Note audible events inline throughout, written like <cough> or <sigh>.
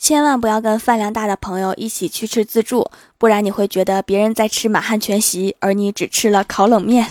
千万不要跟饭量大的朋友一起去吃自助，不然你会觉得别人在吃满汉全席，而你只吃了烤冷面。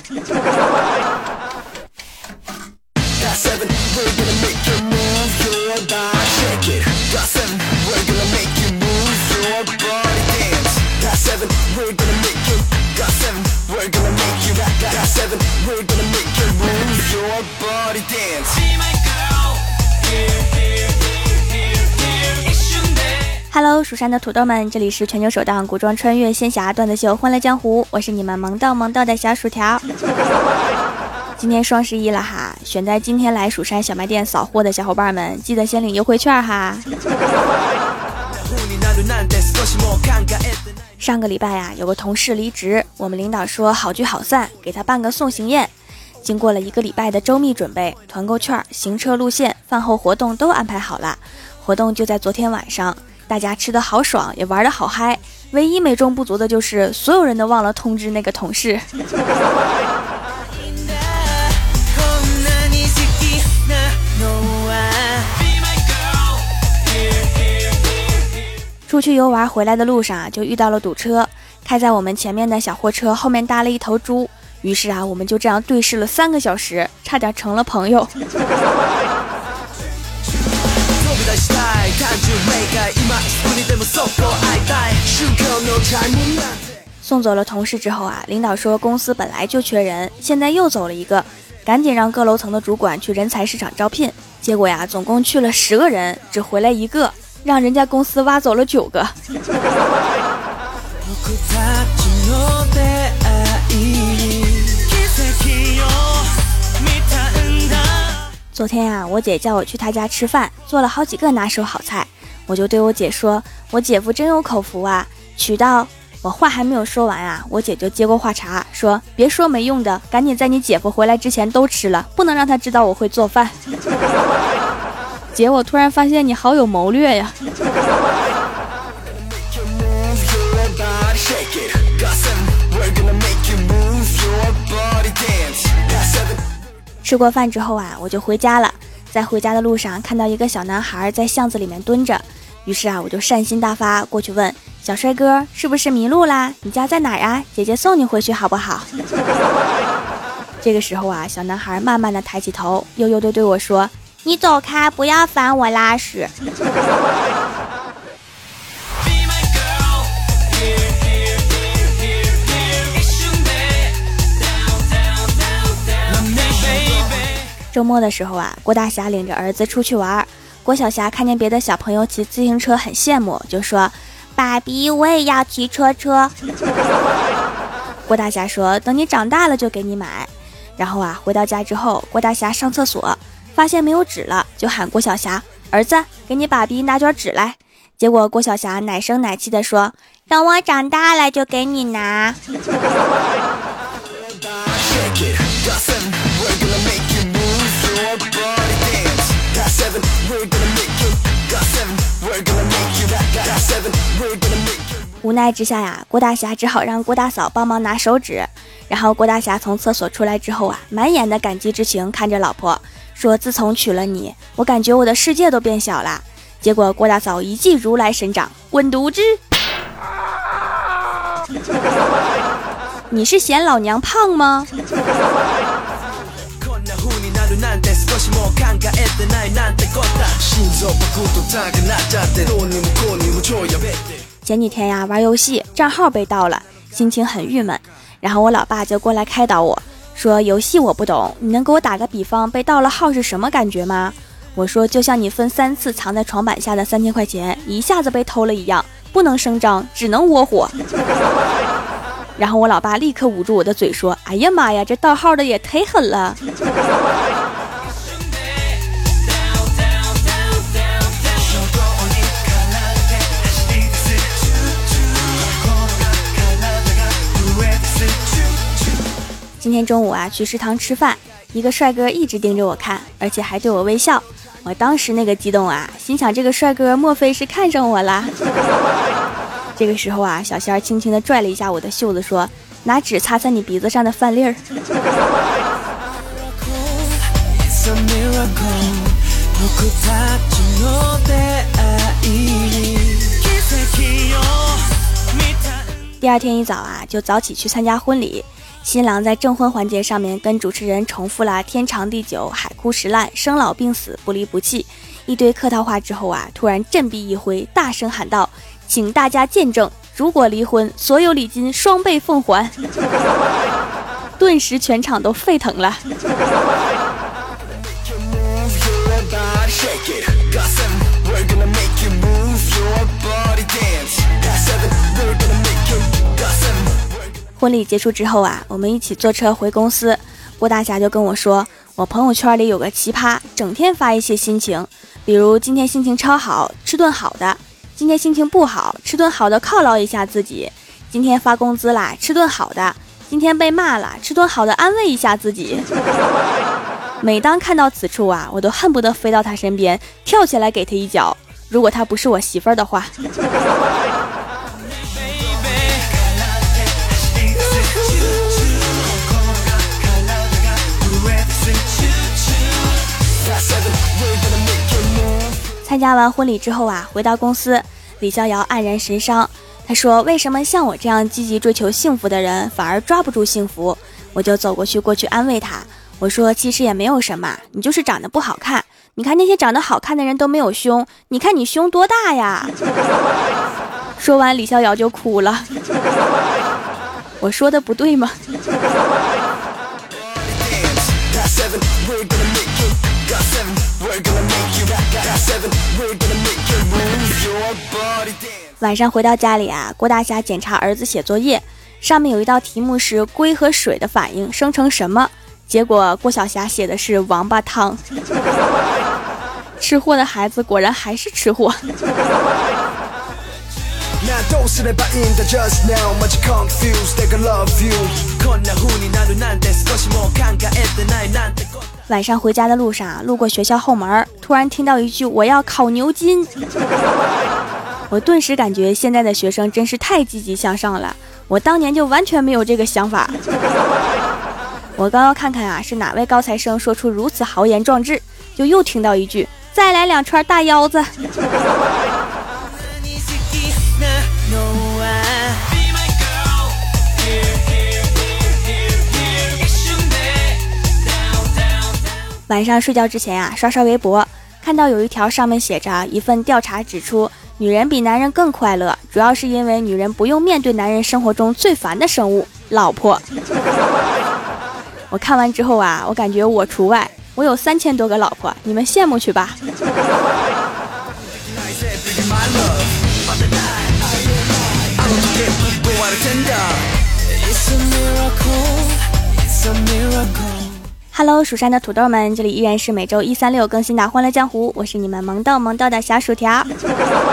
Hello，蜀山的土豆们，这里是全球首档古装穿越仙侠段子秀《欢乐江湖》，我是你们萌到萌到的小薯条。今天双十一了哈，选在今天来蜀山小卖店扫货的小伙伴们，记得先领优惠券哈。上个礼拜呀，有个同事离职，我们领导说好聚好散，给他办个送行宴。经过了一个礼拜的周密准备，团购券、行车路线、饭后活动都安排好了。活动就在昨天晚上，大家吃的好爽，也玩的好嗨。唯一美中不足的就是所有人都忘了通知那个同事。出去游玩回来的路上啊就遇到了堵车，开在我们前面的小货车后面搭了一头猪。于是啊，我们就这样对视了三个小时，差点成了朋友。<laughs> 送走了同事之后啊，领导说公司本来就缺人，现在又走了一个，赶紧让各楼层的主管去人才市场招聘。结果呀，总共去了十个人，只回来一个，让人家公司挖走了九个。昨天呀，我姐叫我去她家吃饭，做了好几个拿手好菜，我就对我姐说：“我姐夫真有口福啊，娶到……”我话还没有说完啊，我姐就接过话茬说：“别说没用的，赶紧在你姐夫回来之前都吃了，不能让他知道我会做饭。<laughs> ”姐，我突然发现你好有谋略呀！吃过饭之后啊，我就回家了。在回家的路上，看到一个小男孩在巷子里面蹲着，于是啊，我就善心大发，过去问小帅哥是不是迷路啦？你家在哪儿呀？姐姐送你回去好不好？<laughs> 这个时候啊，小男孩慢慢的抬起头，悠悠的对我说：“你走开，不要烦我拉屎。” <laughs> 周末的时候啊，郭大侠领着儿子出去玩。郭小霞看见别的小朋友骑自行车，很羡慕，就说：“爸比，我也要骑车车。<laughs> ”郭大侠说：“等你长大了就给你买。”然后啊，回到家之后，郭大侠上厕所发现没有纸了，就喊郭小霞：“儿子，给你爸比拿卷纸来。”结果郭小霞奶声奶气的说：“等我长大了就给你拿。”无奈之下呀，郭大侠只好让郭大嫂帮忙拿手纸。然后郭大侠从厕所出来之后啊，满眼的感激之情看着老婆，说：“自从娶了你，我感觉我的世界都变小了。”结果郭大嫂一记如来神掌，滚犊子！你是嫌老娘胖吗？前几天呀，玩游戏账号被盗了，心情很郁闷。然后我老爸就过来开导我说：“游戏我不懂，你能给我打个比方，被盗了号是什么感觉吗？”我说：“就像你分三次藏在床板下的三千块钱一下子被偷了一样，不能声张，只能窝火。”然后我老爸立刻捂住我的嘴说：“哎呀妈呀，这盗号的也忒狠了。”今天中午啊去食堂吃饭一个帅哥一直盯着我看而且还对我微笑我当时那个激动啊心想这个帅哥莫非是看上我啦 <laughs> 这个时候啊小仙儿轻轻地拽了一下我的袖子说拿纸擦擦你鼻子上的饭粒儿。<laughs> 第二天一早啊就早起去参加婚礼新郎在证婚环节上面跟主持人重复了“天长地久，海枯石烂，生老病死，不离不弃”一堆客套话之后啊，突然振臂一挥，大声喊道：“请大家见证，如果离婚，所有礼金双倍奉还。”顿时全场都沸腾了。婚礼结束之后啊，我们一起坐车回公司。郭大侠就跟我说，我朋友圈里有个奇葩，整天发一些心情，比如今天心情超好，吃顿好的；今天心情不好，吃顿好的犒劳一下自己；今天发工资啦，吃顿好的；今天被骂了，吃顿好的安慰一下自己。每当看到此处啊，我都恨不得飞到他身边，跳起来给他一脚。如果他不是我媳妇儿的话。参加完婚礼之后啊，回到公司，李逍遥黯然神伤。他说：“为什么像我这样积极追求幸福的人，反而抓不住幸福？”我就走过去，过去安慰他。我说：“其实也没有什么，你就是长得不好看。你看那些长得好看的人都没有胸，你看你胸多大呀？” <laughs> 说完，李逍遥就哭了。<laughs> 我说的不对吗？晚上回到家里啊，郭大侠检查儿子写作业，上面有一道题目是龟和水的反应生成什么？结果郭小霞写的是王八汤。吃货的孩子果然还是吃货。晚上回家的路上，路过学校后门，突然听到一句“我要烤牛筋”，<laughs> 我顿时感觉现在的学生真是太积极向上了。我当年就完全没有这个想法。我刚要看看啊，是哪位高材生说出如此豪言壮志，就又听到一句“再来两串大腰子”。晚上睡觉之前呀，刷刷微博，看到有一条上面写着一份调查指出，女人比男人更快乐，主要是因为女人不用面对男人生活中最烦的生物——老婆。<laughs> 我看完之后啊，我感觉我除外，我有三千多个老婆，你们羡慕去吧。Hello，蜀山的土豆们，这里依然是每周一、三、六更新的《欢乐江湖》，我是你们萌豆萌豆的小薯条。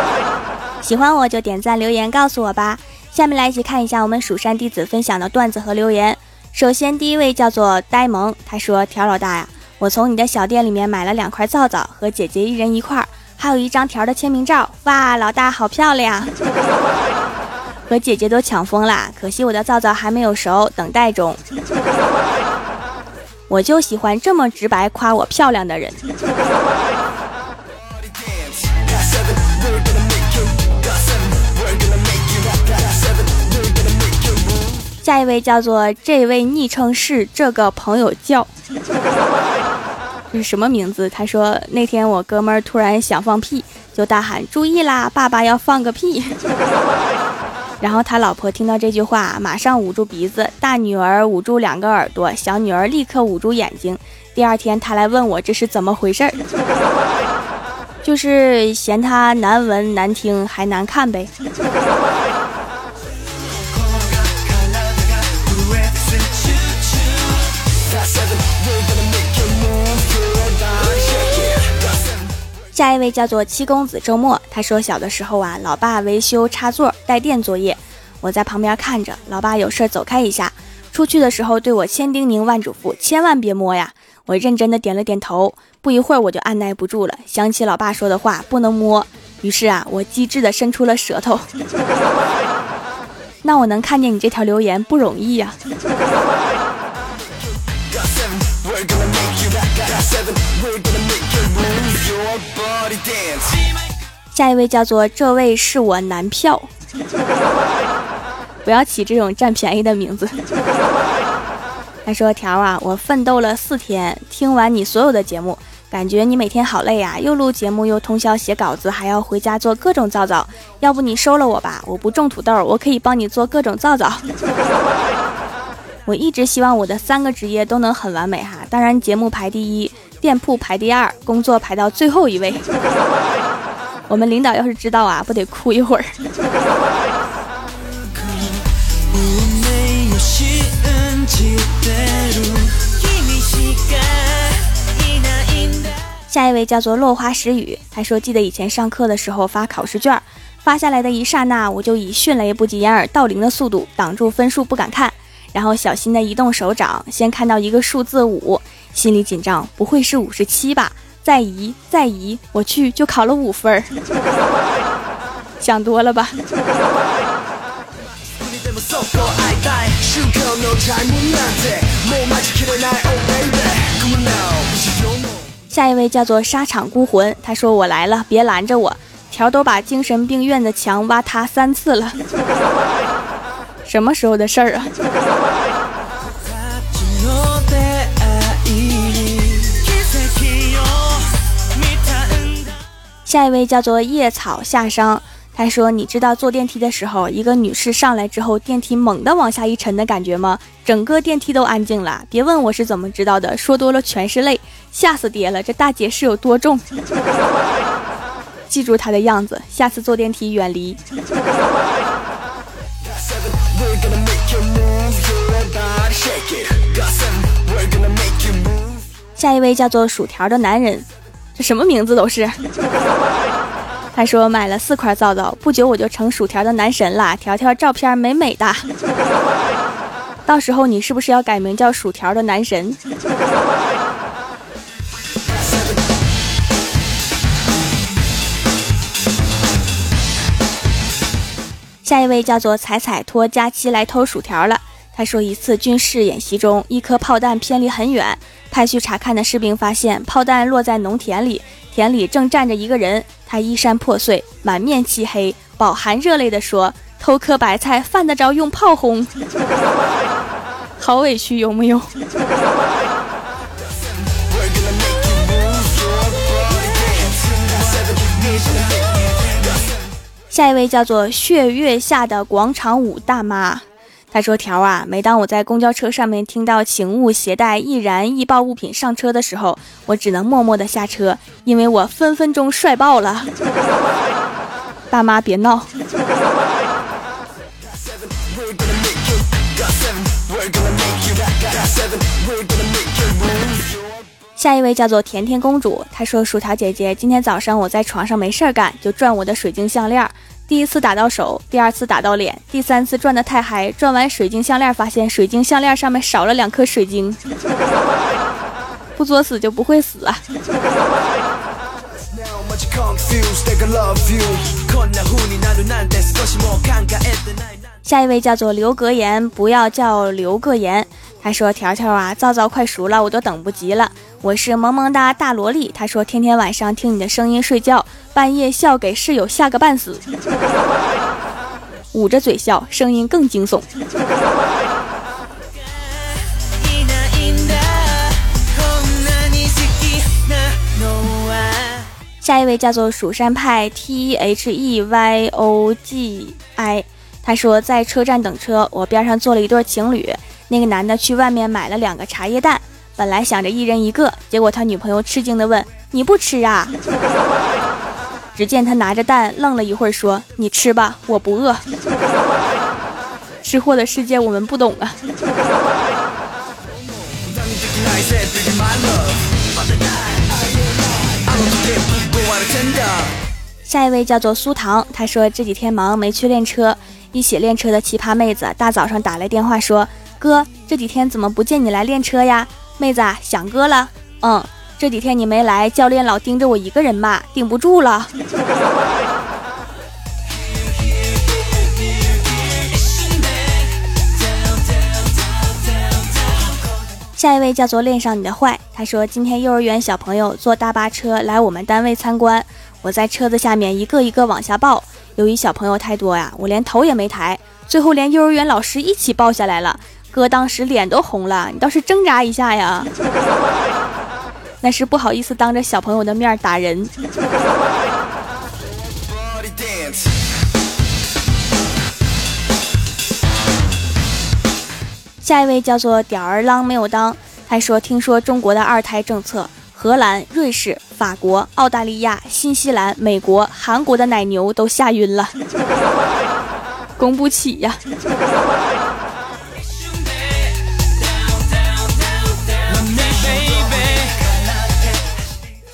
<laughs> 喜欢我就点赞留言告诉我吧。下面来一起看一下我们蜀山弟子分享的段子和留言。首先，第一位叫做呆萌，他说：“条老大呀，我从你的小店里面买了两块皂皂，和姐姐一人一块，还有一张条的签名照。哇，老大好漂亮，<laughs> 和姐姐都抢疯了。可惜我的皂皂还没有熟，等待中。”我就喜欢这么直白夸我漂亮的人。下一位叫做这位昵称是这个朋友叫，这是什么名字？他说那天我哥们儿突然想放屁，就大喊注意啦，爸爸要放个屁。然后他老婆听到这句话，马上捂住鼻子，大女儿捂住两个耳朵，小女儿立刻捂住眼睛。第二天他来问我这是怎么回事儿，就是嫌他难闻难听还难看呗。下一位叫做七公子周末，他说小的时候啊，老爸维修插座带电作业，我在旁边看着，老爸有事走开一下，出去的时候对我千叮咛万嘱咐，千万别摸呀。我认真的点了点头，不一会儿我就按耐不住了，想起老爸说的话不能摸，于是啊，我机智的伸出了舌头。那我能看见你这条留言不容易呀。下一位叫做这位是我男票，不要起这种占便宜的名字。他说：“条啊，我奋斗了四天，听完你所有的节目，感觉你每天好累呀，又录节目，又通宵写稿子，还要回家做各种皂皂。要不你收了我吧，我不种土豆，我可以帮你做各种皂皂。我一直希望我的三个职业都能很完美哈，当然节目排第一，店铺排第二，工作排到最后一位。我们领导要是知道啊，不得哭一会儿。”下一位叫做落花时雨，他说：“记得以前上课的时候发考试卷，发下来的一刹那，我就以迅雷不及掩耳盗铃的速度挡住分数不敢看，然后小心的移动手掌，先看到一个数字五，心里紧张，不会是五十七吧？再移再移，我去就考了五分，<laughs> 想多了吧。”下一位叫做沙场孤魂，他说：“我来了，别拦着我。”条都把精神病院的墙挖塌三次了，<laughs> 什么时候的事儿啊？下一位叫做叶草夏商。他说：“你知道坐电梯的时候，一个女士上来之后，电梯猛地往下一沉的感觉吗？整个电梯都安静了。别问我是怎么知道的，说多了全是泪，吓死爹了！这大姐是有多重？<laughs> 记住她的样子，下次坐电梯远离。”下一位叫做薯条的男人，这什么名字都是。他说买了四块皂皂，不久我就成薯条的男神了。条条照片美美的，到时候你是不是要改名叫薯条的男神？下一位叫做彩彩托佳期来偷薯条了。他说一次军事演习中，一颗炮弹偏离很远，派去查看的士兵发现炮弹落在农田里。田里正站着一个人，他衣衫破碎，满面漆黑，饱含热泪地说：“偷颗白菜，犯得着用炮轰？好委屈，有木有？”下一位叫做血月下的广场舞大妈。他说：“条啊，每当我在公交车上面听到‘请勿携带易燃易爆物品上车’的时候，我只能默默的下车，因为我分分钟帅爆了。<laughs> 大妈别闹。下一位叫做甜甜公主，她说：薯条姐姐，今天早上我在床上没事儿干，就转我的水晶项链。”第一次打到手，第二次打到脸，第三次转的太嗨，转完水晶项链，发现水晶项链上面少了两颗水晶。不作死就不会死啊！下一位叫做刘格言，不要叫刘格言。他说：“条条啊，皂皂快熟了，我都等不及了。我是萌萌哒大萝莉。”他说：“天天晚上听你的声音睡觉，半夜笑给室友吓个半死，<laughs> 捂着嘴笑，声音更惊悚。”下一位叫做蜀山派 T H E Y O G I。他说：“在车站等车，我边上坐了一对情侣。”那个男的去外面买了两个茶叶蛋，本来想着一人一个，结果他女朋友吃惊的问：“你不吃啊？” <laughs> 只见他拿着蛋愣了一会儿，说：“你吃吧，我不饿。” <laughs> 吃货的世界我们不懂啊。下一位叫做苏糖，他说这几天忙没去练车，一起练车的奇葩妹子大早上打来电话说。哥，这几天怎么不见你来练车呀？妹子想哥了。嗯，这几天你没来，教练老盯着我一个人骂，顶不住了。下一位叫做恋上你的坏，他说今天幼儿园小朋友坐大巴车来我们单位参观，我在车子下面一个一个往下抱。由于小朋友太多呀，我连头也没抬，最后连幼儿园老师一起抱下来了。哥当时脸都红了，你倒是挣扎一下呀！那是不好意思当着小朋友的面打人。下一位叫做吊儿郎没有当，他说：“听说中国的二胎政策，荷兰、瑞士、法国、澳大利亚、新西兰、美国、韩国的奶牛都吓晕了，<laughs> 供不起呀。”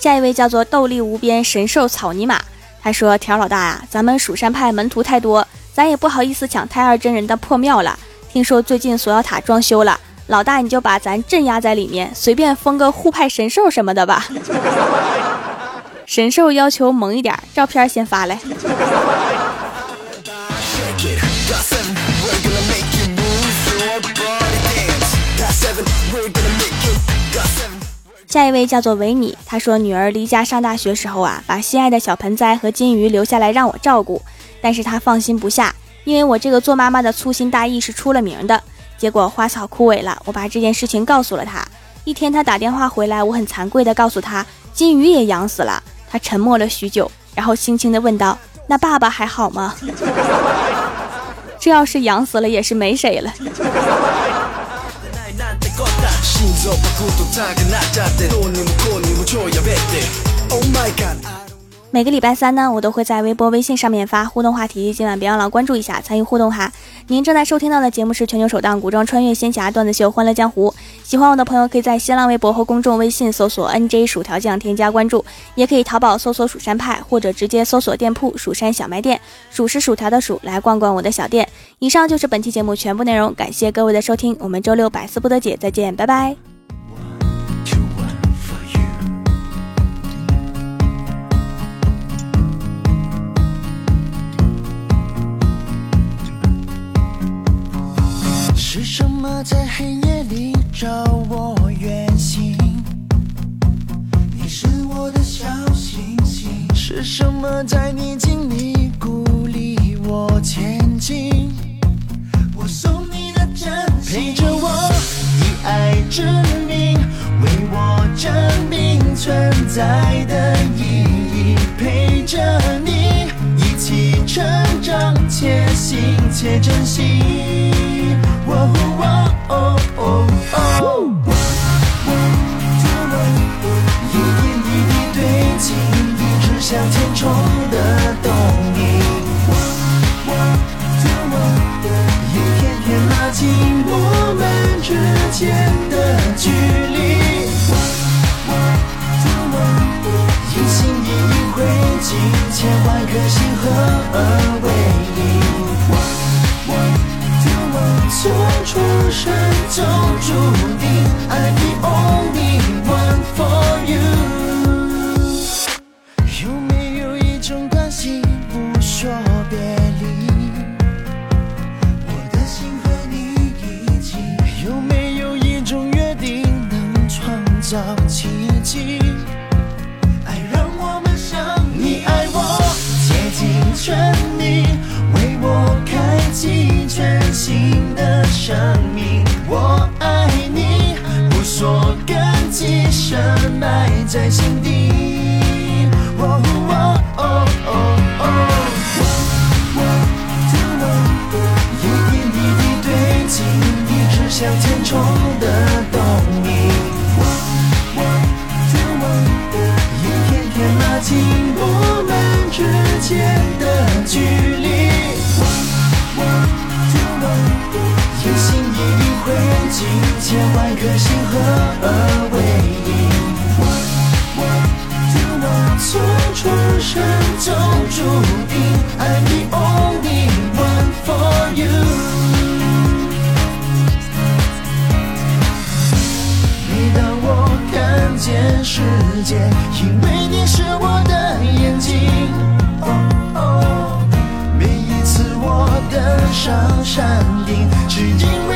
下一位叫做斗力无边神兽草泥马，他说：“条老大啊，咱们蜀山派门徒太多，咱也不好意思抢太二真人的破庙了。”听说最近锁妖塔装修了，老大你就把咱镇压在里面，随便封个护派神兽什么的吧。<laughs> 神兽要求萌一点，照片先发来。下一位叫做维尼，他说女儿离家上大学时候啊，把心爱的小盆栽和金鱼留下来让我照顾，但是他放心不下。因为我这个做妈妈的粗心大意是出了名的，结果花草枯萎了。我把这件事情告诉了他。一天他打电话回来，我很惭愧的告诉他，金鱼也养死了。他沉默了许久，然后轻轻的问道：“那爸爸还好吗？”这要是养死了，也是没谁了。每个礼拜三呢，我都会在微博、微信上面发互动话题，今晚别忘了关注一下，参与互动哈。您正在收听到的节目是全球首档古装穿越仙侠段子秀《欢乐江湖》，喜欢我的朋友可以在新浪微博和公众微信搜索 “nj 薯条酱”添加关注，也可以淘宝搜索“蜀山派”或者直接搜索店铺“蜀山小卖店”，蜀是薯条的薯，来逛逛我的小店。以上就是本期节目全部内容，感谢各位的收听，我们周六百思不得解再见，拜拜。且珍惜。在心底，哦哦哦哦一点一滴堆积，一直向前冲的动力。一天天拉近我们之间的距离。一心一意汇集千万颗星河从出生就注定，I'm the only one for you。每当我看见世界，因为你是我的眼睛。每一次我登上山顶，只因为